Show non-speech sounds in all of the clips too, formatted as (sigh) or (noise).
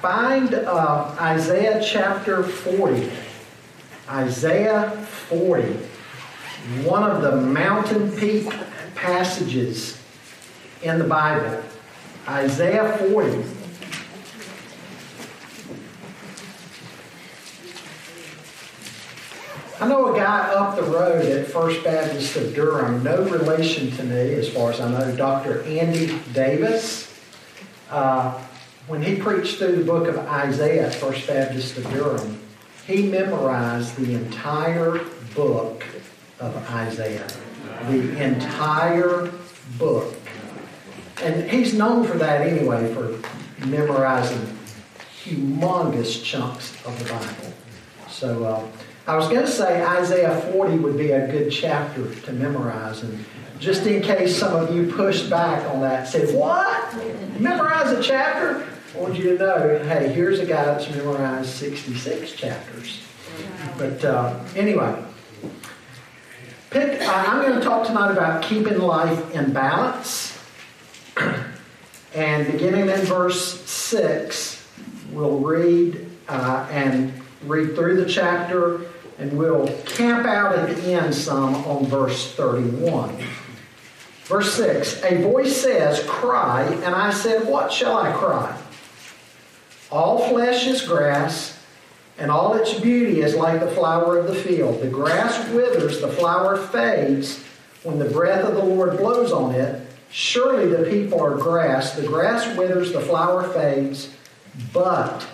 find uh, Isaiah chapter 40. Isaiah 40, one of the mountain peak passages in the Bible. Isaiah 40. I know a guy up the road at First Baptist of Durham, no relation to me as far as I know, Dr. Andy Davis. Uh, when he preached through the book of Isaiah First Baptist of Durham, he memorized the entire book of Isaiah. The entire book. And he's known for that anyway, for memorizing humongous chunks of the Bible. So uh, I was going to say Isaiah 40 would be a good chapter to memorize. And just in case some of you pushed back on that, said, What? Memorize a chapter? I want you to know, hey, here's a guy that's memorized 66 chapters. But uh, anyway, pick, I'm going to talk tonight about keeping life in balance. (clears throat) and beginning in verse 6, we'll read uh, and read through the chapter, and we'll camp out at the end some on verse 31. Verse 6 A voice says, Cry, and I said, What shall I cry? All flesh is grass, and all its beauty is like the flower of the field. The grass withers, the flower fades when the breath of the Lord blows on it. Surely the people are grass. The grass withers, the flower fades, but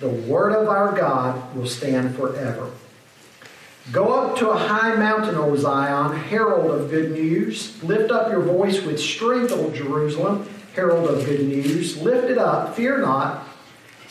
the word of our God will stand forever. Go up to a high mountain, O Zion, herald of good news. Lift up your voice with strength, O Jerusalem, herald of good news. Lift it up, fear not.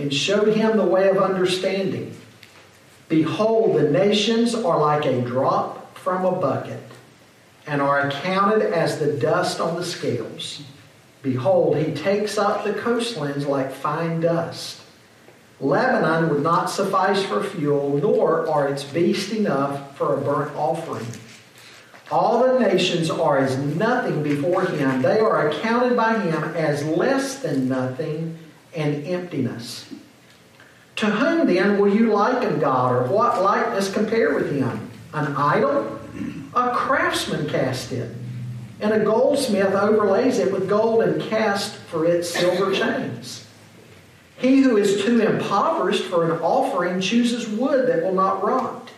And showed him the way of understanding. Behold, the nations are like a drop from a bucket, and are accounted as the dust on the scales. Behold, he takes up the coastlands like fine dust. Lebanon would not suffice for fuel, nor are its beasts enough for a burnt offering. All the nations are as nothing before him. They are accounted by him as less than nothing and emptiness. To whom then will you liken God, or what likeness compare with him? An idol? A craftsman cast it, and a goldsmith overlays it with gold and cast for it silver chains. He who is too impoverished for an offering chooses wood that will not rot.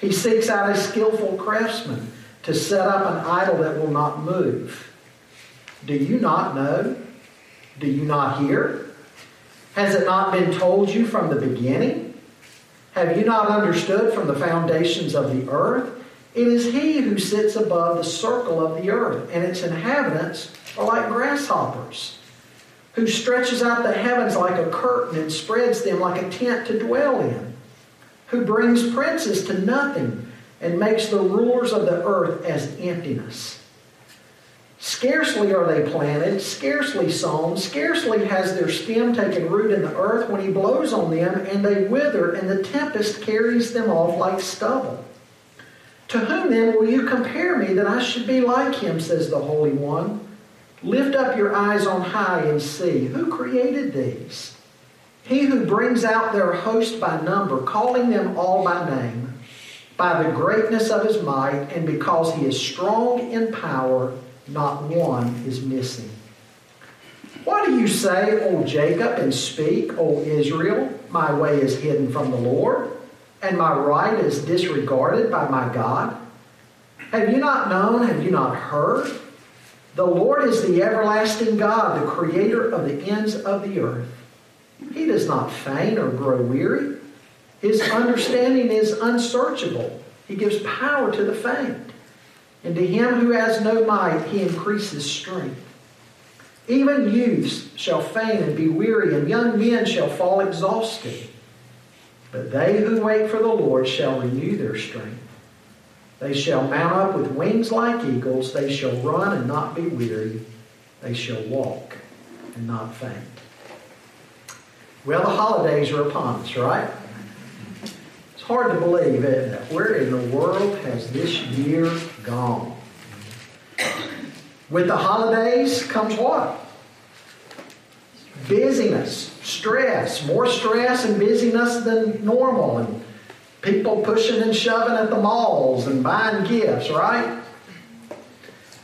He seeks out a skillful craftsman to set up an idol that will not move. Do you not know? Do you not hear? Has it not been told you from the beginning? Have you not understood from the foundations of the earth? It is He who sits above the circle of the earth, and its inhabitants are like grasshoppers, who stretches out the heavens like a curtain and spreads them like a tent to dwell in, who brings princes to nothing and makes the rulers of the earth as emptiness. Scarcely are they planted, scarcely sown, scarcely has their stem taken root in the earth when he blows on them, and they wither, and the tempest carries them off like stubble. To whom then will you compare me that I should be like him, says the Holy One? Lift up your eyes on high and see. Who created these? He who brings out their host by number, calling them all by name, by the greatness of his might, and because he is strong in power not one is missing. Why do you say, O Jacob, and speak, O Israel, my way is hidden from the Lord? and my right is disregarded by my God? Have you not known? Have you not heard? The Lord is the everlasting God, the creator of the ends of the earth. He does not faint or grow weary. His understanding is unsearchable. He gives power to the faint. And to him who has no might, he increases strength. Even youths shall faint and be weary, and young men shall fall exhausted. But they who wait for the Lord shall renew their strength. They shall mount up with wings like eagles. They shall run and not be weary. They shall walk and not faint. Well, the holidays are upon us, right? It's hard to believe, isn't it? Where in the world has this year gone? With the holidays comes what? Busyness, stress, more stress and busyness than normal, and people pushing and shoving at the malls and buying gifts, right?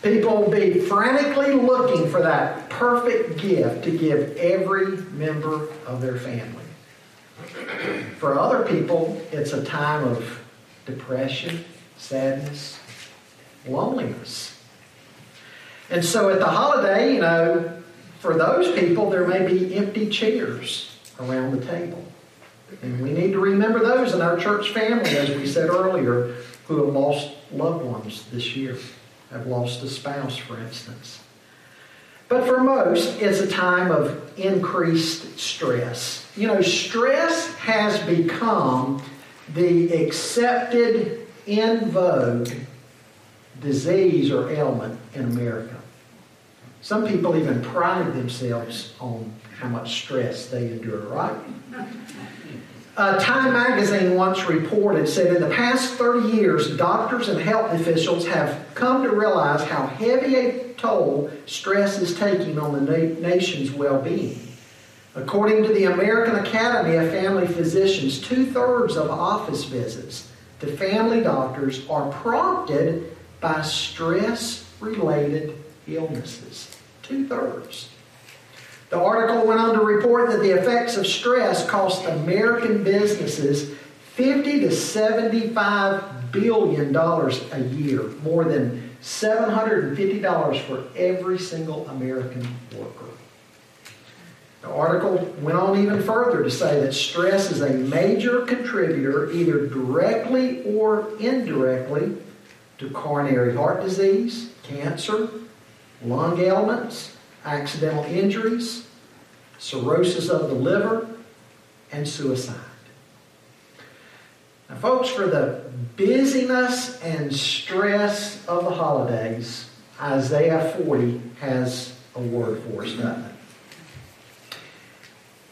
People will be frantically looking for that perfect gift to give every member of their family. For other people, it's a time of depression, sadness, loneliness. And so at the holiday, you know, for those people, there may be empty chairs around the table. And we need to remember those in our church family, as we said earlier, who have lost loved ones this year, have lost a spouse, for instance. But for most, it's a time of increased stress. You know, stress has become the accepted, in vogue disease or ailment in America. Some people even pride themselves on how much stress they endure, right? Uh, Time magazine once reported, said in the past 30 years, doctors and health officials have come to realize how heavy a toll stress is taking on the na- nation's well being. According to the American Academy of Family Physicians, two thirds of office visits to family doctors are prompted by stress related illnesses. Two thirds. The article went on to report that the effects of stress cost American businesses 50 to 75 billion dollars a year, more than 750 dollars for every single American worker. The article went on even further to say that stress is a major contributor, either directly or indirectly, to coronary heart disease, cancer, lung ailments, accidental injuries, cirrhosis of the liver, and suicide. Now, folks, for the busyness and stress of the holidays, Isaiah 40 has a word for us, doesn't it?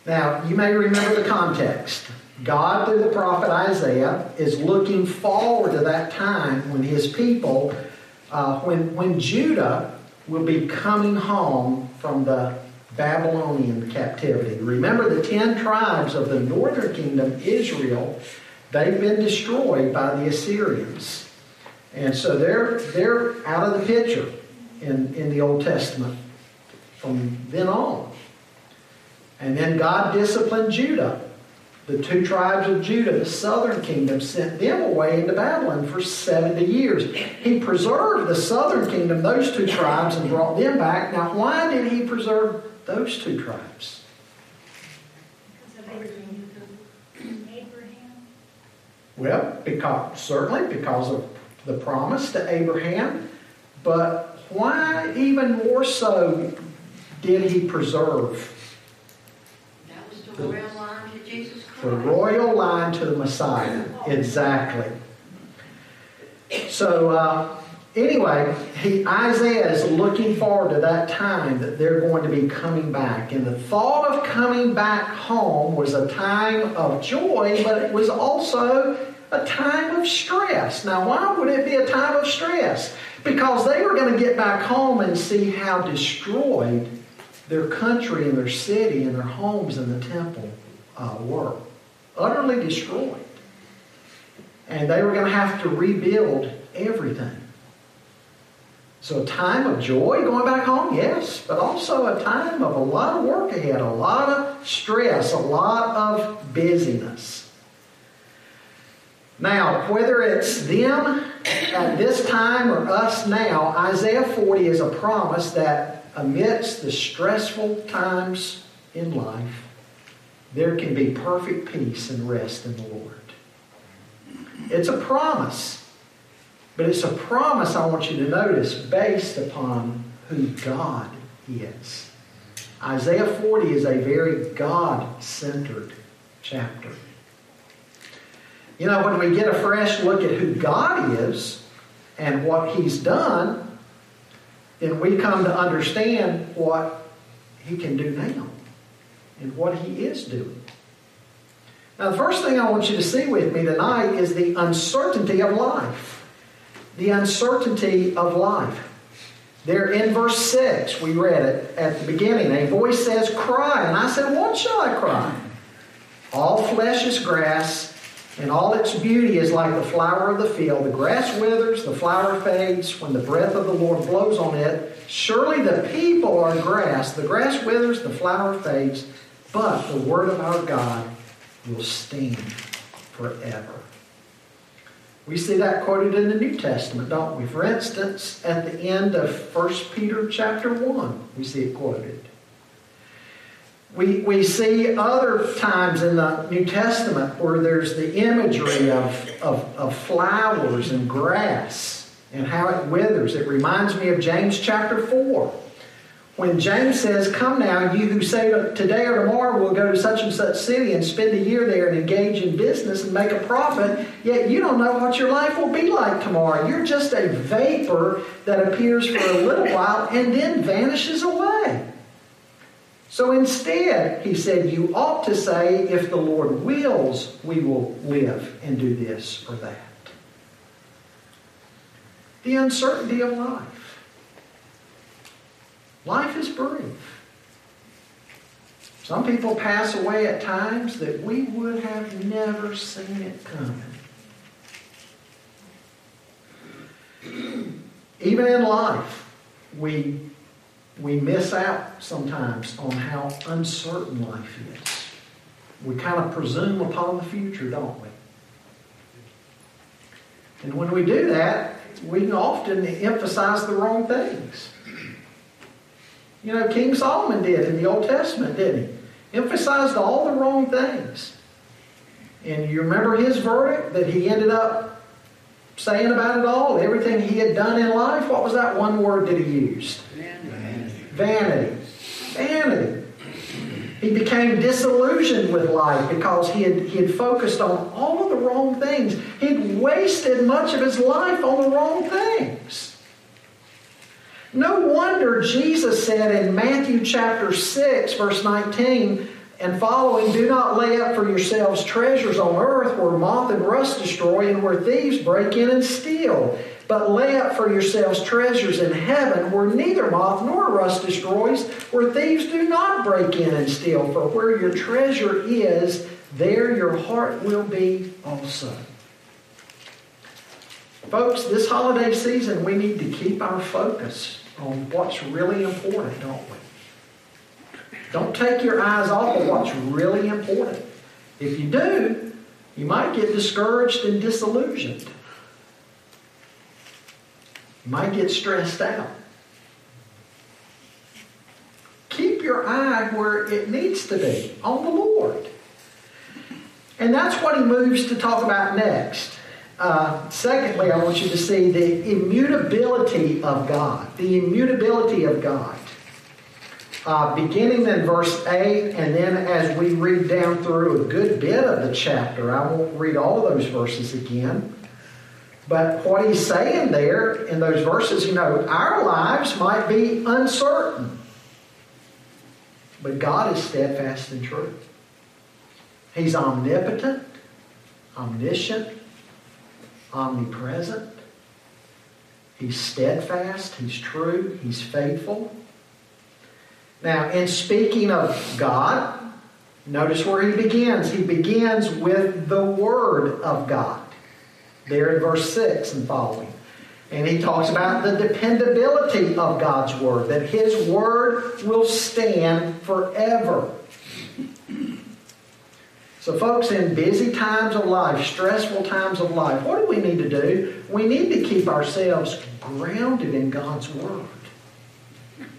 Now, you may remember the context. God, through the prophet Isaiah, is looking forward to that time when his people, uh, when, when Judah will be coming home from the Babylonian captivity. Remember the ten tribes of the northern kingdom, Israel, they've been destroyed by the Assyrians. And so they're, they're out of the picture in, in the Old Testament from then on. And then God disciplined Judah. The two tribes of Judah, the southern kingdom, sent them away into Babylon for 70 years. He preserved the southern kingdom, those two tribes, and brought them back. Now, why did he preserve those two tribes? Well, because certainly because of the promise to Abraham, but why even more so did he preserve That was the royal to Jesus Christ. The royal line to the Messiah? Exactly. So uh, anyway, he, Isaiah is looking forward to that time that they're going to be coming back, and the thought of coming back home was a time of joy, but it was also a time of stress. Now, why would it be a time of stress? Because they were going to get back home and see how destroyed their country and their city and their homes and the temple uh, were. Utterly destroyed. And they were going to have to rebuild everything. So, a time of joy going back home, yes, but also a time of a lot of work ahead, a lot of stress, a lot of busyness. Now, whether it's them at this time or us now, Isaiah 40 is a promise that amidst the stressful times in life, there can be perfect peace and rest in the Lord. It's a promise, but it's a promise I want you to notice based upon who God is. Isaiah 40 is a very God centered chapter. You know, when we get a fresh look at who God is and what He's done, then we come to understand what He can do now and what He is doing. Now, the first thing I want you to see with me tonight is the uncertainty of life. The uncertainty of life. There in verse 6, we read it at the beginning. A voice says, Cry. And I said, What shall I cry? All flesh is grass and all its beauty is like the flower of the field. The grass withers, the flower fades when the breath of the Lord blows on it. Surely the people are grass. The grass withers, the flower fades, but the word of our God will stand forever. We see that quoted in the New Testament, don't we? For instance, at the end of 1 Peter chapter 1, we see it quoted. We, we see other times in the New Testament where there's the imagery of, of, of flowers and grass and how it withers. It reminds me of James chapter 4. When James says, Come now, you who say today or tomorrow we'll go to such and such city and spend a year there and engage in business and make a profit, yet you don't know what your life will be like tomorrow. You're just a vapor that appears for a little while and then vanishes away. So instead, he said, you ought to say, if the Lord wills, we will live and do this or that. The uncertainty of life. Life is brief. Some people pass away at times that we would have never seen it coming. Even in life, we we miss out sometimes on how uncertain life is. We kind of presume upon the future, don't we? And when we do that, we often emphasize the wrong things. You know, King Solomon did in the Old Testament, didn't he? Emphasized all the wrong things. And you remember his verdict that he ended up saying about it all, everything he had done in life? What was that one word that he used? Vanity. Vanity. Vanity. He became disillusioned with life because he had, he had focused on all of the wrong things. He'd wasted much of his life on the wrong things. No wonder Jesus said in Matthew chapter 6, verse 19 and following, Do not lay up for yourselves treasures on earth where moth and rust destroy and where thieves break in and steal. But lay up for yourselves treasures in heaven where neither moth nor rust destroys, where thieves do not break in and steal. For where your treasure is, there your heart will be also. Folks, this holiday season, we need to keep our focus on what's really important, don't we? Don't take your eyes off of what's really important. If you do, you might get discouraged and disillusioned. You might get stressed out. Keep your eye where it needs to be, on the Lord. And that's what he moves to talk about next. Uh, secondly, I want you to see the immutability of God. The immutability of God. Uh, beginning in verse 8, and then as we read down through a good bit of the chapter, I won't read all of those verses again. But what he's saying there in those verses, you know, our lives might be uncertain. But God is steadfast and true. He's omnipotent, omniscient, omnipresent. He's steadfast, he's true, he's faithful. Now, in speaking of God, notice where he begins. He begins with the Word of God there in verse 6 and following. And he talks about the dependability of God's Word, that His Word will stand forever. So, folks, in busy times of life, stressful times of life, what do we need to do? We need to keep ourselves grounded in God's Word.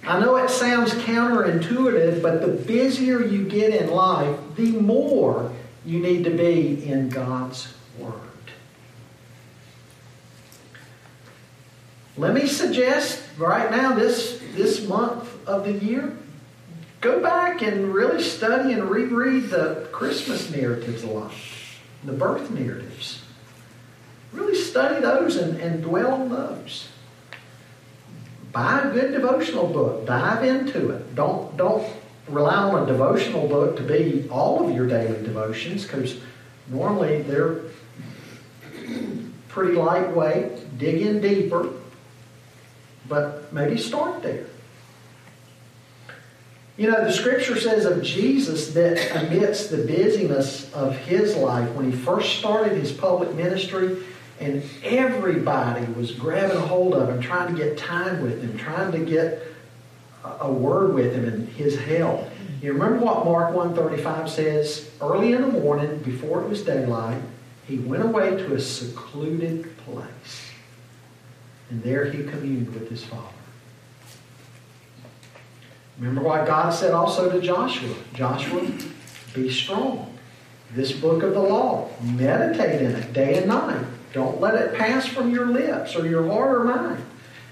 I know it sounds counterintuitive, but the busier you get in life, the more you need to be in God's Word. Let me suggest right now, this, this month of the year, go back and really study and reread the Christmas narratives a lot, the birth narratives. Really study those and, and dwell on those. Buy a good devotional book. Dive into it. Don't don't rely on a devotional book to be all of your daily devotions because normally they're pretty lightweight. Dig in deeper, but maybe start there. You know, the scripture says of Jesus that amidst the busyness of his life, when he first started his public ministry, and everybody was grabbing a hold of him, trying to get time with him, trying to get a word with him and his help. You remember what Mark 135 says? Early in the morning, before it was daylight, he went away to a secluded place. And there he communed with his Father. Remember what God said also to Joshua Joshua, be strong. This book of the law, meditate in it day and night. Don't let it pass from your lips or your heart or mind.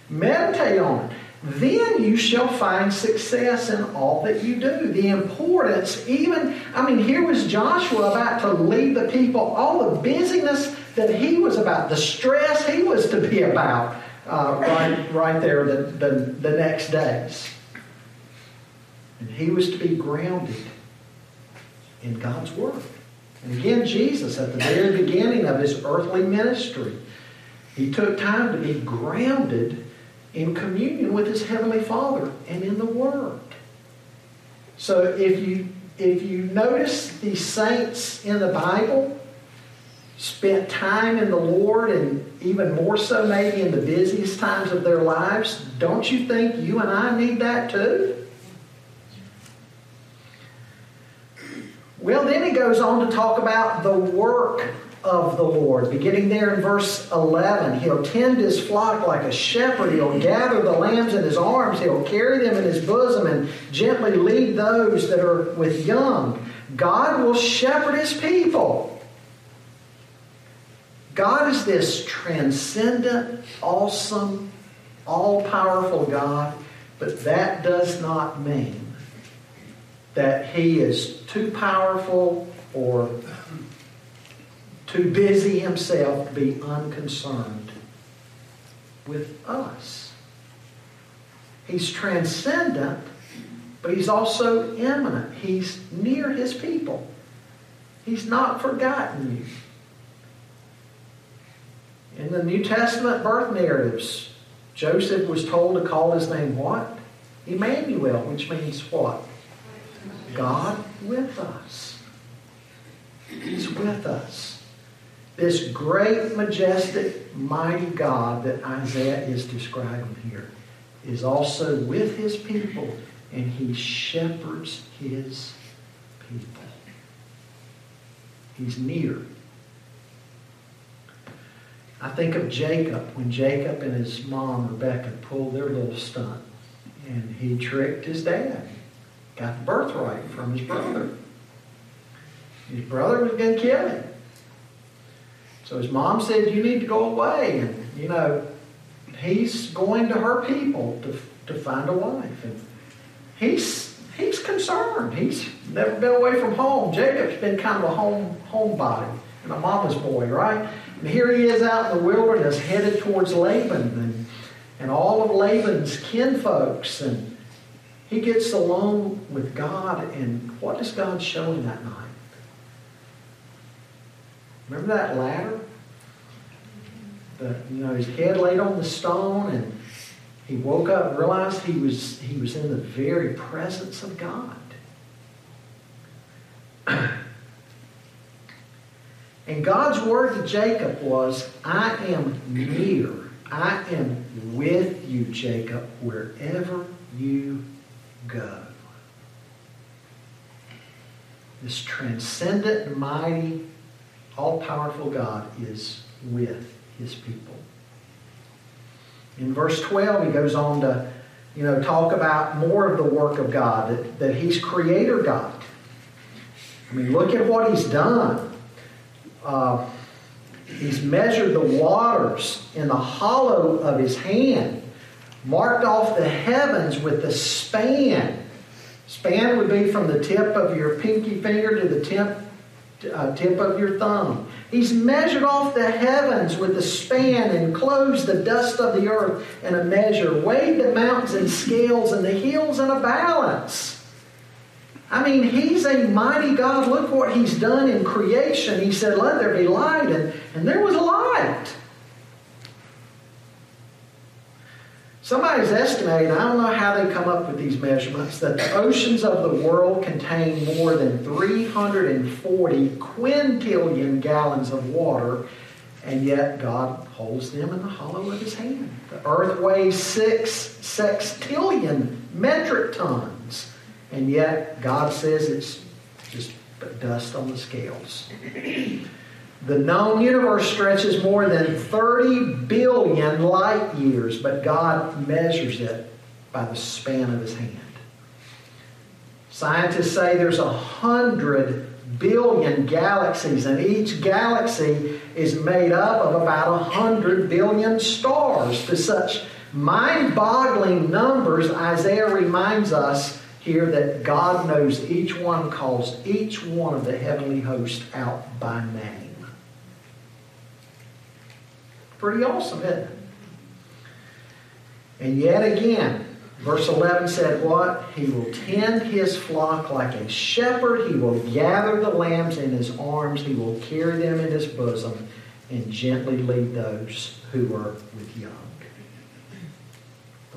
Meditate on it. Then you shall find success in all that you do. The importance, even, I mean, here was Joshua about to lead the people, all the busyness that he was about, the stress he was to be about uh, right, right there the, the, the next days. And he was to be grounded in God's Word. And again, Jesus, at the very beginning of his earthly ministry, he took time to be grounded in communion with his heavenly Father and in the Word. So if you if you notice the saints in the Bible spent time in the Lord and even more so maybe in the busiest times of their lives, don't you think you and I need that too? Well, then he goes on to talk about the work of the Lord. Beginning there in verse 11, he'll tend his flock like a shepherd. He'll gather the lambs in his arms. He'll carry them in his bosom and gently lead those that are with young. God will shepherd his people. God is this transcendent, awesome, all powerful God, but that does not mean that he is too powerful or too busy himself to be unconcerned with us. He's transcendent, but he's also immanent. He's near his people. He's not forgotten you. In the New Testament birth narratives, Joseph was told to call his name what? Emmanuel, which means what? God with us. He's with us. This great, majestic, mighty God that Isaiah is describing here is also with his people, and he shepherds his people. He's near. I think of Jacob when Jacob and his mom, Rebecca, pulled their little stunt, and he tricked his dad got the birthright from his brother. His brother was going to kill him. So his mom said, You need to go away. And, you know, he's going to her people to, to find a wife. And he's, he's concerned. He's never been away from home. Jacob's been kind of a home homebody and a mama's boy, right? And here he is out in the wilderness headed towards Laban and, and all of Laban's kinfolks. And he gets alone with God, and what does God show him that night? Remember that ladder? The, you know, his head laid on the stone, and he woke up and realized he was, he was in the very presence of God. (clears throat) and God's word to Jacob was, I am near. I am with you, Jacob, wherever you go. this transcendent mighty, all powerful God is with his people. In verse 12, he goes on to you know, talk about more of the work of God, that, that he's creator God. I mean, look at what he's done. Uh, he's measured the waters in the hollow of his hand, marked off the heavens with the span. Span would be from the tip of your pinky finger to the tip, uh, tip of your thumb. He's measured off the heavens with the span and closed the dust of the earth in a measure, weighed the mountains in scales and the hills in a balance. I mean, he's a mighty God. Look what he's done in creation. He said, Let there be light, and, and there was light. Somebody's estimating, I don't know how they come up with these measurements, that the oceans of the world contain more than 340 quintillion gallons of water, and yet God holds them in the hollow of his hand. The earth weighs six sextillion metric tons, and yet God says it's just dust on the scales. The known universe stretches more than 30 billion light years, but God measures it by the span of his hand. Scientists say there's a hundred billion galaxies, and each galaxy is made up of about a hundred billion stars. To such mind boggling numbers, Isaiah reminds us here that God knows each one, calls each one of the heavenly hosts out by name. Pretty awesome, isn't it? And yet again, verse 11 said what? He will tend his flock like a shepherd. He will gather the lambs in his arms. He will carry them in his bosom and gently lead those who are with young.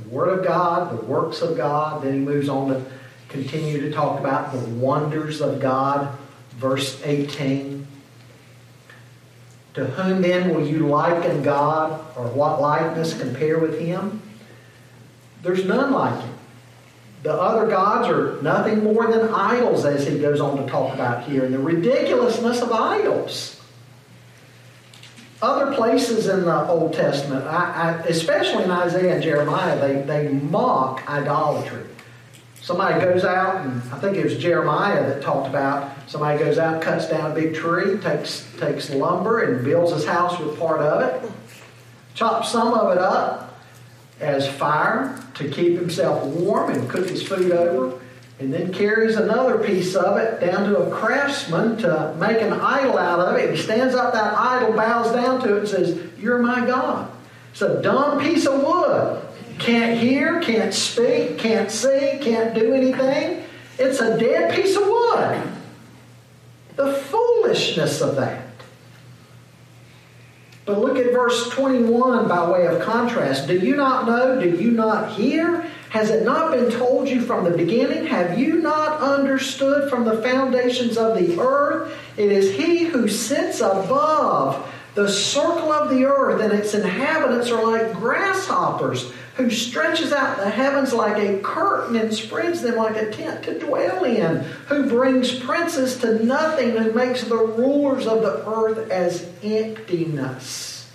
The Word of God, the works of God. Then he moves on to continue to talk about the wonders of God. Verse 18. To whom then will you liken God, or what likeness compare with him? There's none like him. The other gods are nothing more than idols, as he goes on to talk about here, and the ridiculousness of idols. Other places in the Old Testament, I, I, especially in Isaiah and Jeremiah, they, they mock idolatry. Somebody goes out, and I think it was Jeremiah that talked about somebody goes out, cuts down a big tree, takes, takes lumber, and builds his house with part of it, chops some of it up as fire to keep himself warm and cook his food over, and then carries another piece of it down to a craftsman to make an idol out of it. He stands up that idol, bows down to it, and says, You're my God. It's a dumb piece of wood. Can't hear, can't speak, can't see, can't do anything. It's a dead piece of wood. The foolishness of that. But look at verse 21 by way of contrast. Do you not know? Do you not hear? Has it not been told you from the beginning? Have you not understood from the foundations of the earth? It is He who sits above the circle of the earth, and its inhabitants are like grasshoppers who stretches out the heavens like a curtain and spreads them like a tent to dwell in, who brings princes to nothing, who makes the rulers of the earth as emptiness.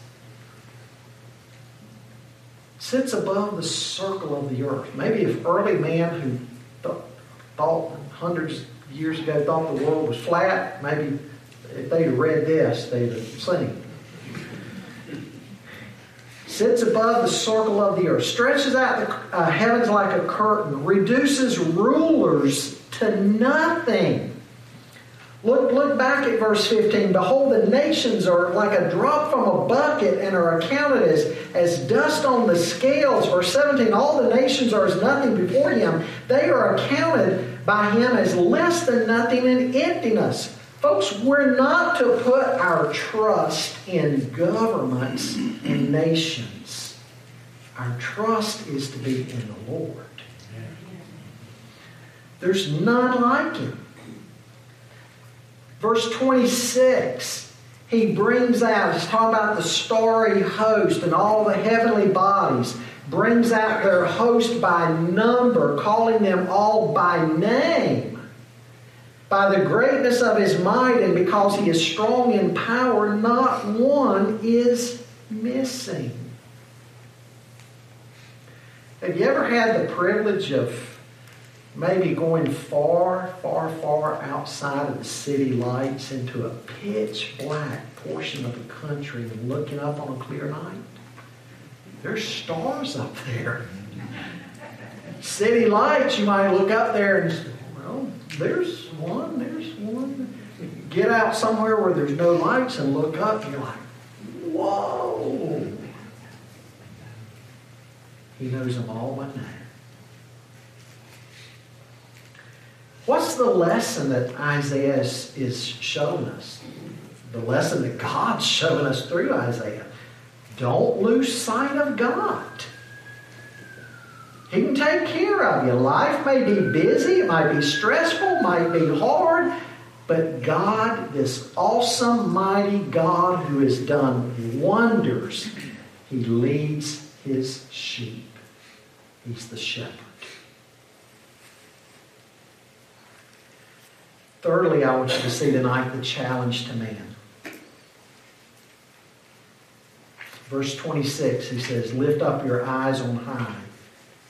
Sits above the circle of the earth. Maybe if early man who th- thought hundreds of years ago thought the world was flat, maybe if they'd read this, they'd have seen sits above the circle of the earth, stretches out the uh, heavens like a curtain, reduces rulers to nothing. Look, look back at verse 15. Behold, the nations are like a drop from a bucket and are accounted as, as dust on the scales. Verse 17. All the nations are as nothing before him. They are accounted by him as less than nothing in emptiness. Folks, we're not to put our trust in governments and nations. Our trust is to be in the Lord. There's none like him. Verse 26, he brings out, he's talking about the starry host and all the heavenly bodies, brings out their host by number, calling them all by name By the greatness of his might and because he is strong in power, not one is missing. Have you ever had the privilege of maybe going far, far, far outside of the city lights into a pitch black portion of the country and looking up on a clear night? There's stars up there. City lights, you might look up there and well, there's one, there's one. Get out somewhere where there's no lights and look up, and you're like, whoa. He knows them all by name. What's the lesson that Isaiah is, showing us? The lesson that God's showing us through Isaiah. Don't lose sight of God. He can take care of you. Life may be busy, it might be stressful, might be hard, but God, this awesome, mighty God who has done wonders, He leads His sheep. He's the shepherd. Thirdly, I want you to see tonight the challenge to man. Verse 26, he says, Lift up your eyes on high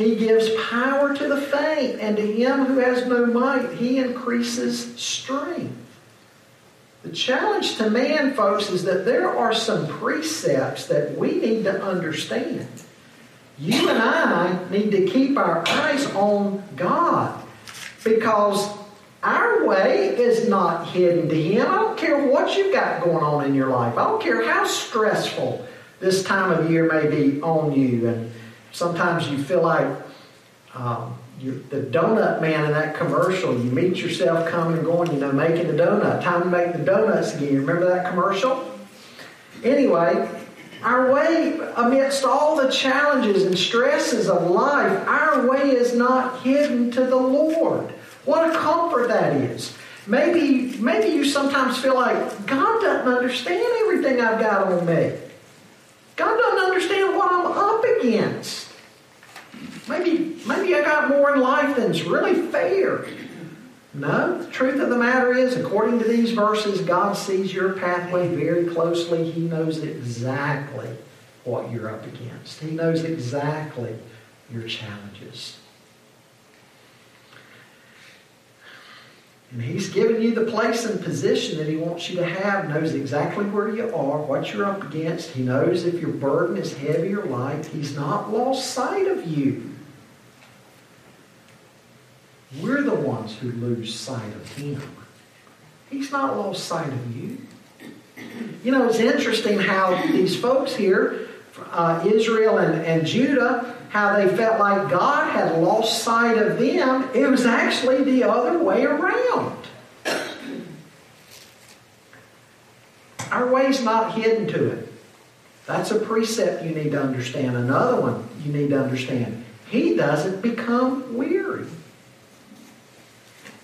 He gives power to the faint, and to him who has no might, he increases strength. The challenge to man, folks, is that there are some precepts that we need to understand. You and I need to keep our eyes on God because our way is not hidden to Him. I don't care what you've got going on in your life. I don't care how stressful this time of year may be on you. And sometimes you feel like um, the donut man in that commercial. You meet yourself coming and going, you know, making the donut. Time to make the donuts again. Remember that commercial? Anyway, our way, amidst all the challenges and stresses of life, our way is not hidden to the Lord. What a comfort that is. Maybe, maybe you sometimes feel like God doesn't understand everything I've got on me. God doesn't understand what I'm up against. Maybe, maybe I got more in life than's really fair. No, the truth of the matter is, according to these verses, God sees your pathway very closely. He knows exactly what you're up against. He knows exactly your challenges. And He's given you the place and position that He wants you to have, knows exactly where you are, what you're up against. He knows if your burden is heavy or light. He's not lost sight of you. We're the ones who lose sight of Him. He's not lost sight of you. You know, it's interesting how these folks here, uh, Israel and, and Judah, how they felt like God had lost sight of them, it was actually the other way around. Our way's not hidden to it. That's a precept you need to understand. Another one you need to understand. He doesn't become weary.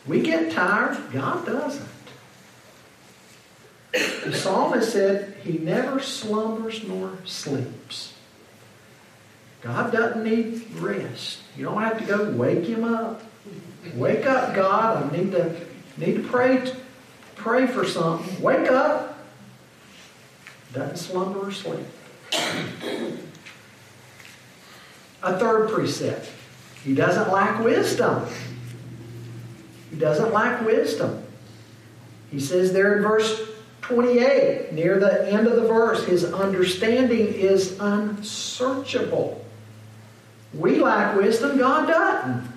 We get tired, God doesn't. The psalmist said, He never slumbers nor sleeps. God doesn't need rest. You don't have to go wake him up. Wake up, God. I need to need to pray pray for something. Wake up. Doesn't slumber or sleep. A third precept. He doesn't lack wisdom. He doesn't lack wisdom. He says there in verse 28, near the end of the verse, his understanding is unsearchable. We lack wisdom, God doesn't.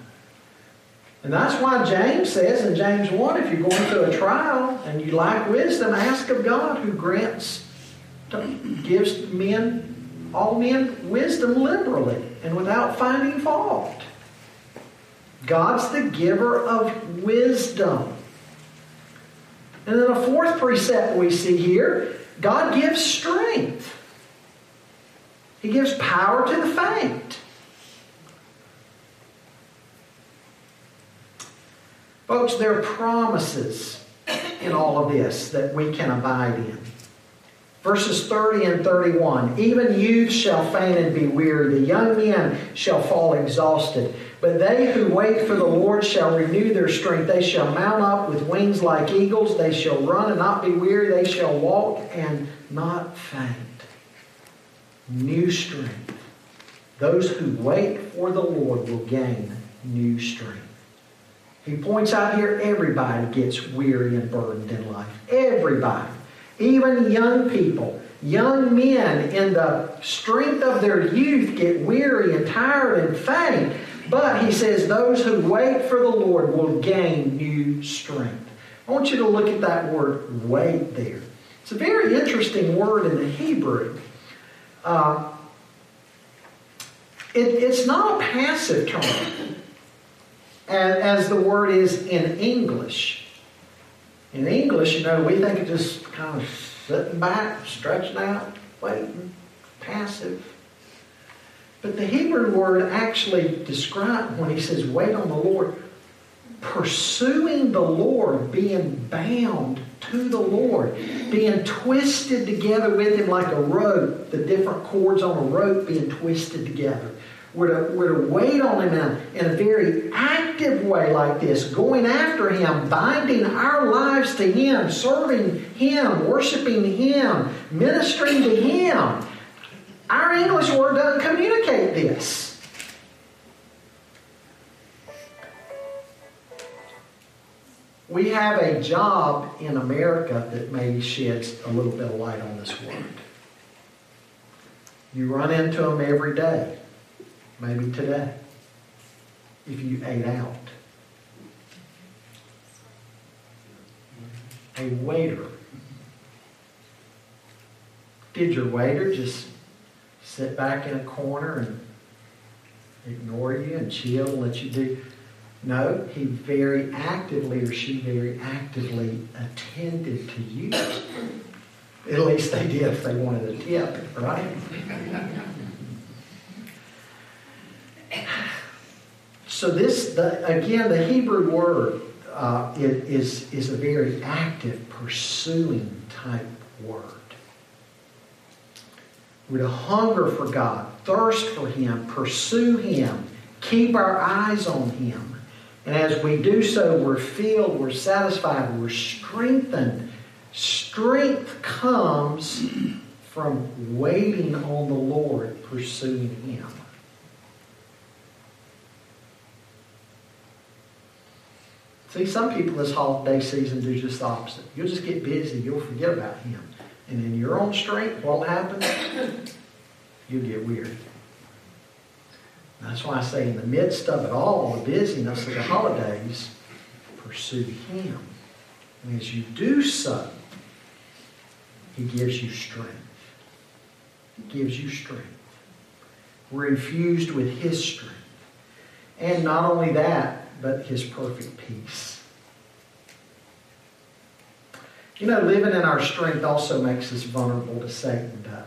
And that's why James says in James 1 if you're going through a trial and you lack wisdom, ask of God who grants, gives men, all men, wisdom liberally and without finding fault. God's the giver of wisdom. And then a fourth precept we see here God gives strength, He gives power to the faint. Folks, there are promises in all of this that we can abide in. Verses 30 and 31 Even youths shall faint and be weary, the young men shall fall exhausted. But they who wait for the Lord shall renew their strength. They shall mount up with wings like eagles. They shall run and not be weary. They shall walk and not faint. New strength. Those who wait for the Lord will gain new strength. He points out here everybody gets weary and burdened in life. Everybody. Even young people, young men in the strength of their youth get weary and tired and faint. But he says, those who wait for the Lord will gain new strength. I want you to look at that word wait there. It's a very interesting word in the Hebrew. Uh, it, it's not a passive term, as the word is in English. In English, you know, we think of just kind of sitting back, stretching out, waiting, passive. But the Hebrew word actually describes, when he says wait on the Lord, pursuing the Lord, being bound to the Lord, being twisted together with him like a rope, the different cords on a rope being twisted together. We're to, we're to wait on Him in, in a very active way like this, going after Him, binding our lives to Him, serving Him, worshiping Him, ministering to Him. Our English word doesn't communicate this. We have a job in America that maybe sheds a little bit of light on this word. You run into them every day maybe today, if you ate out. A waiter. Did your waiter just sit back in a corner and ignore you and chill and let you do? No, he very actively or she very actively attended to you. At least they did if they wanted a tip, right? So this, the, again, the Hebrew word uh, is, is a very active, pursuing type word. We're to hunger for God, thirst for Him, pursue Him, keep our eyes on Him. And as we do so, we're filled, we're satisfied, we're strengthened. Strength comes from waiting on the Lord, pursuing Him. See, some people this holiday season do just the opposite. You'll just get busy. You'll forget about Him. And in your own strength, what'll happen? You'll get weary. That's why I say in the midst of it all, the busyness of the holidays, pursue Him. And as you do so, He gives you strength. He gives you strength. We're infused with His strength. And not only that, but his perfect peace. You know, living in our strength also makes us vulnerable to Satan, does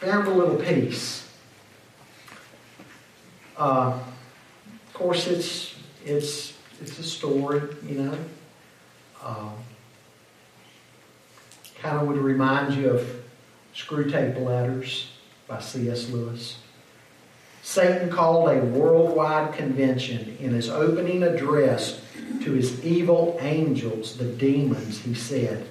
Found a little peace. Uh, of course, it's it's it's a story, you know. Um, kind of would remind you of Screwtape Letters by C.S. Lewis. Satan called a worldwide convention in his opening address to his evil angels, the demons, he said,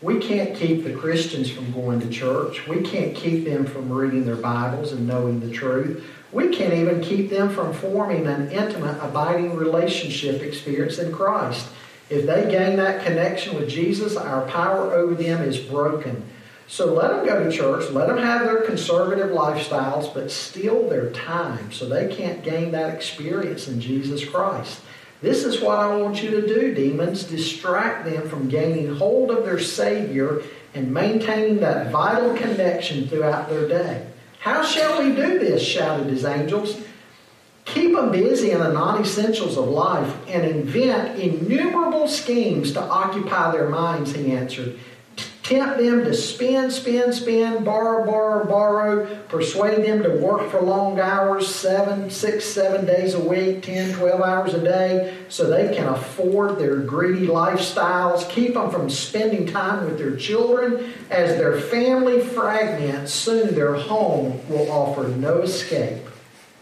We can't keep the Christians from going to church. We can't keep them from reading their Bibles and knowing the truth. We can't even keep them from forming an intimate, abiding relationship experience in Christ. If they gain that connection with Jesus, our power over them is broken. So let them go to church, let them have their conservative lifestyles, but steal their time so they can't gain that experience in Jesus Christ. This is what I want you to do, demons. Distract them from gaining hold of their Savior and maintaining that vital connection throughout their day. How shall we do this? shouted his angels. Keep them busy in the non essentials of life and invent innumerable schemes to occupy their minds, he answered. Tempt them to spend, spend, spend, borrow, borrow, borrow, persuade them to work for long hours, seven, six, seven days a week, 10, 12 hours a day, so they can afford their greedy lifestyles. Keep them from spending time with their children. As their family fragments, soon their home will offer no escape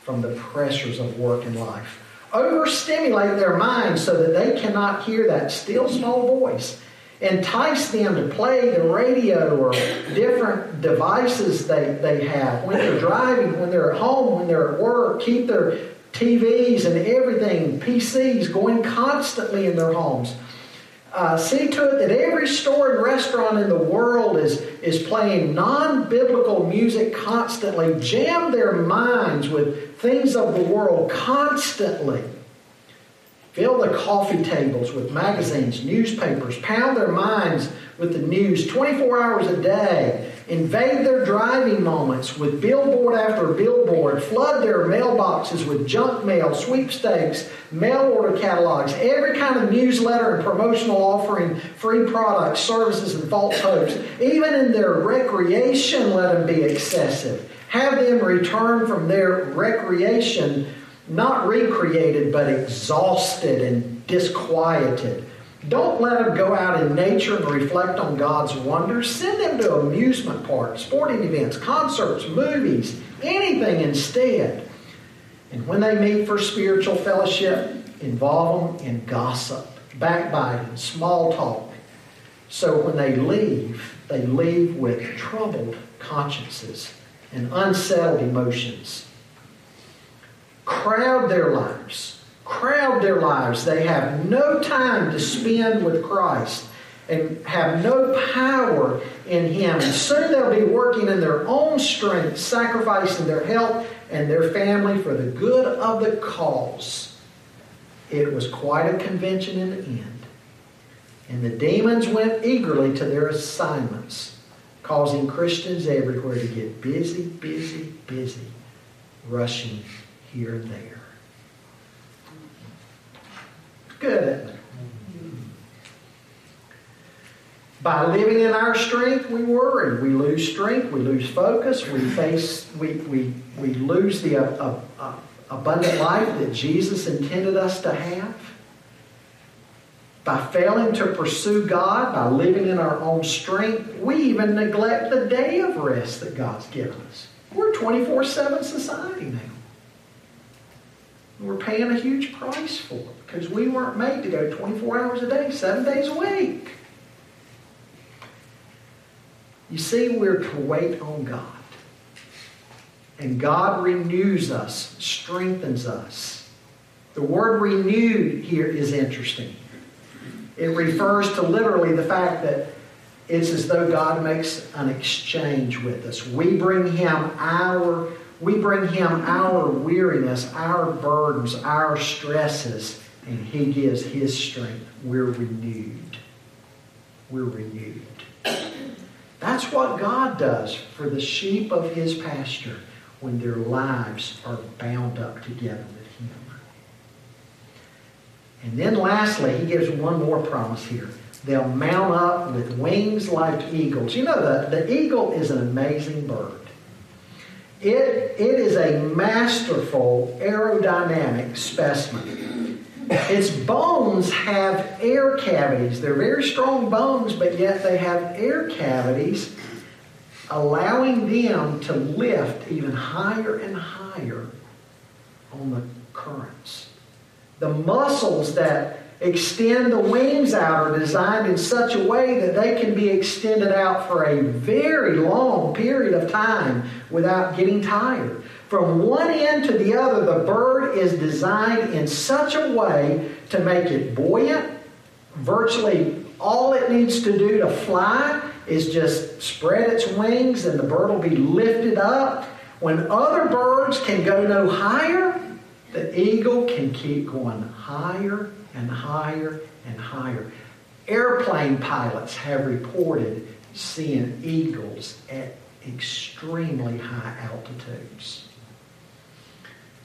from the pressures of work and life. Overstimulate their minds so that they cannot hear that still small voice. Entice them to play the radio or different devices they, they have when they're driving, when they're at home, when they're at work. Keep their TVs and everything, PCs, going constantly in their homes. Uh, see to it that every store and restaurant in the world is, is playing non biblical music constantly. Jam their minds with things of the world constantly. Fill the coffee tables with magazines, newspapers, pound their minds with the news 24 hours a day, invade their driving moments with billboard after billboard, flood their mailboxes with junk mail, sweepstakes, mail order catalogs, every kind of newsletter and promotional offering free products, services, and false hopes. Even in their recreation, let them be excessive. Have them return from their recreation not recreated, but exhausted and disquieted. Don't let them go out in nature and reflect on God's wonders. Send them to amusement parks, sporting events, concerts, movies, anything instead. And when they meet for spiritual fellowship, involve them in gossip, backbiting, small talk. So when they leave, they leave with troubled consciences and unsettled emotions crowd their lives. Crowd their lives. They have no time to spend with Christ and have no power in Him. And soon they'll be working in their own strength, sacrificing their health and their family for the good of the cause. It was quite a convention in the end. And the demons went eagerly to their assignments, causing Christians everywhere to get busy, busy, busy, rushing here and there. Good? By living in our strength, we worry. We lose strength. We lose focus. We face. We we we lose the uh, uh, uh, abundant life that Jesus intended us to have. By failing to pursue God, by living in our own strength, we even neglect the day of rest that God's given us. We're a 24 7 society now. We're paying a huge price for it because we weren't made to go 24 hours a day, seven days a week. You see, we're to wait on God. And God renews us, strengthens us. The word renewed here is interesting. It refers to literally the fact that it's as though God makes an exchange with us. We bring Him our we bring Him our weariness, our burdens, our stresses, and He gives His strength. We're renewed. We're renewed. That's what God does for the sheep of His pasture when their lives are bound up together with Him. And then lastly, He gives one more promise here. They'll mount up with wings like eagles. You know, the, the eagle is an amazing bird. It, it is a masterful aerodynamic specimen. Its bones have air cavities. They're very strong bones, but yet they have air cavities, allowing them to lift even higher and higher on the currents. The muscles that extend the wings out are designed in such a way that they can be extended out for a very long period of time without getting tired. From one end to the other, the bird is designed in such a way to make it buoyant. Virtually all it needs to do to fly is just spread its wings and the bird will be lifted up. When other birds can go no higher, the eagle can keep going higher and higher and higher. Airplane pilots have reported seeing eagles at extremely high altitudes.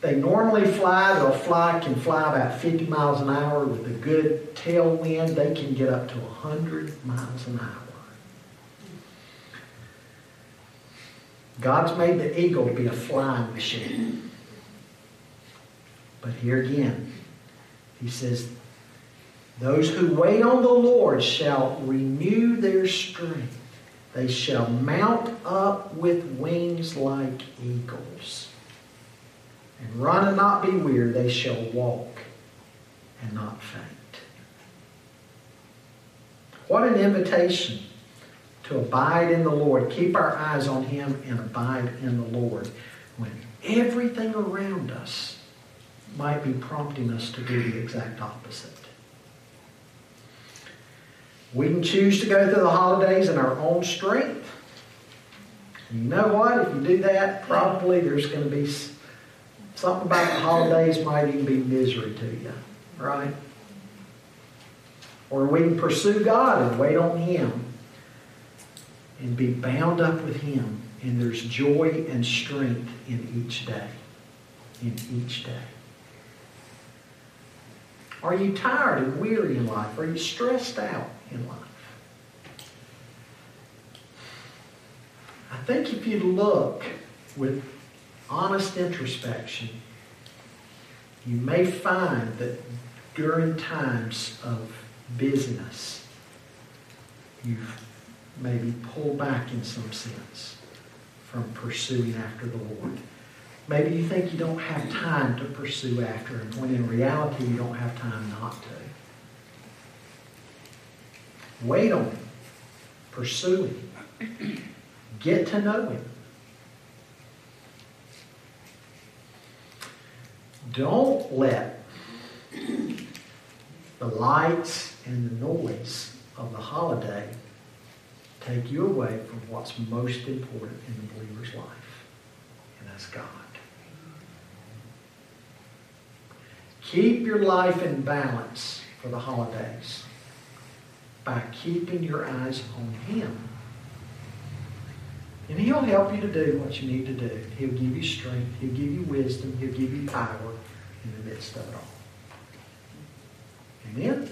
they normally fly, they'll fly, can fly about 50 miles an hour. With a good tailwind, they can get up to 100 miles an hour. God's made the eagle to be a flying machine. But here again, he says, Those who wait on the Lord shall renew their strength. They shall mount up with wings like eagles. And run and not be weary. They shall walk and not faint. What an invitation to abide in the Lord. Keep our eyes on Him and abide in the Lord when everything around us might be prompting us to do the exact opposite. We can choose to go through the holidays in our own strength. And you know what? If you do that, probably there's going to be something about the holidays might even be misery to you, right? Or we can pursue God and wait on Him and be bound up with Him. And there's joy and strength in each day. In each day. Are you tired and weary in life? Are you stressed out in life? I think if you look with honest introspection, you may find that during times of busyness, you've maybe pulled back in some sense from pursuing after the Lord. Maybe you think you don't have time to pursue after Him, when in reality you don't have time not to. Wait on Him. Pursue Him. Get to know Him. Don't let the lights and the noise of the holiday take you away from what's most important in the believer's life, and that's God. Keep your life in balance for the holidays by keeping your eyes on Him. And He'll help you to do what you need to do. He'll give you strength. He'll give you wisdom. He'll give you power in the midst of it all. Amen?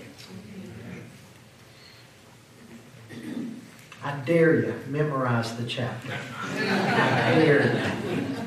I dare you, memorize the chapter. I dare you.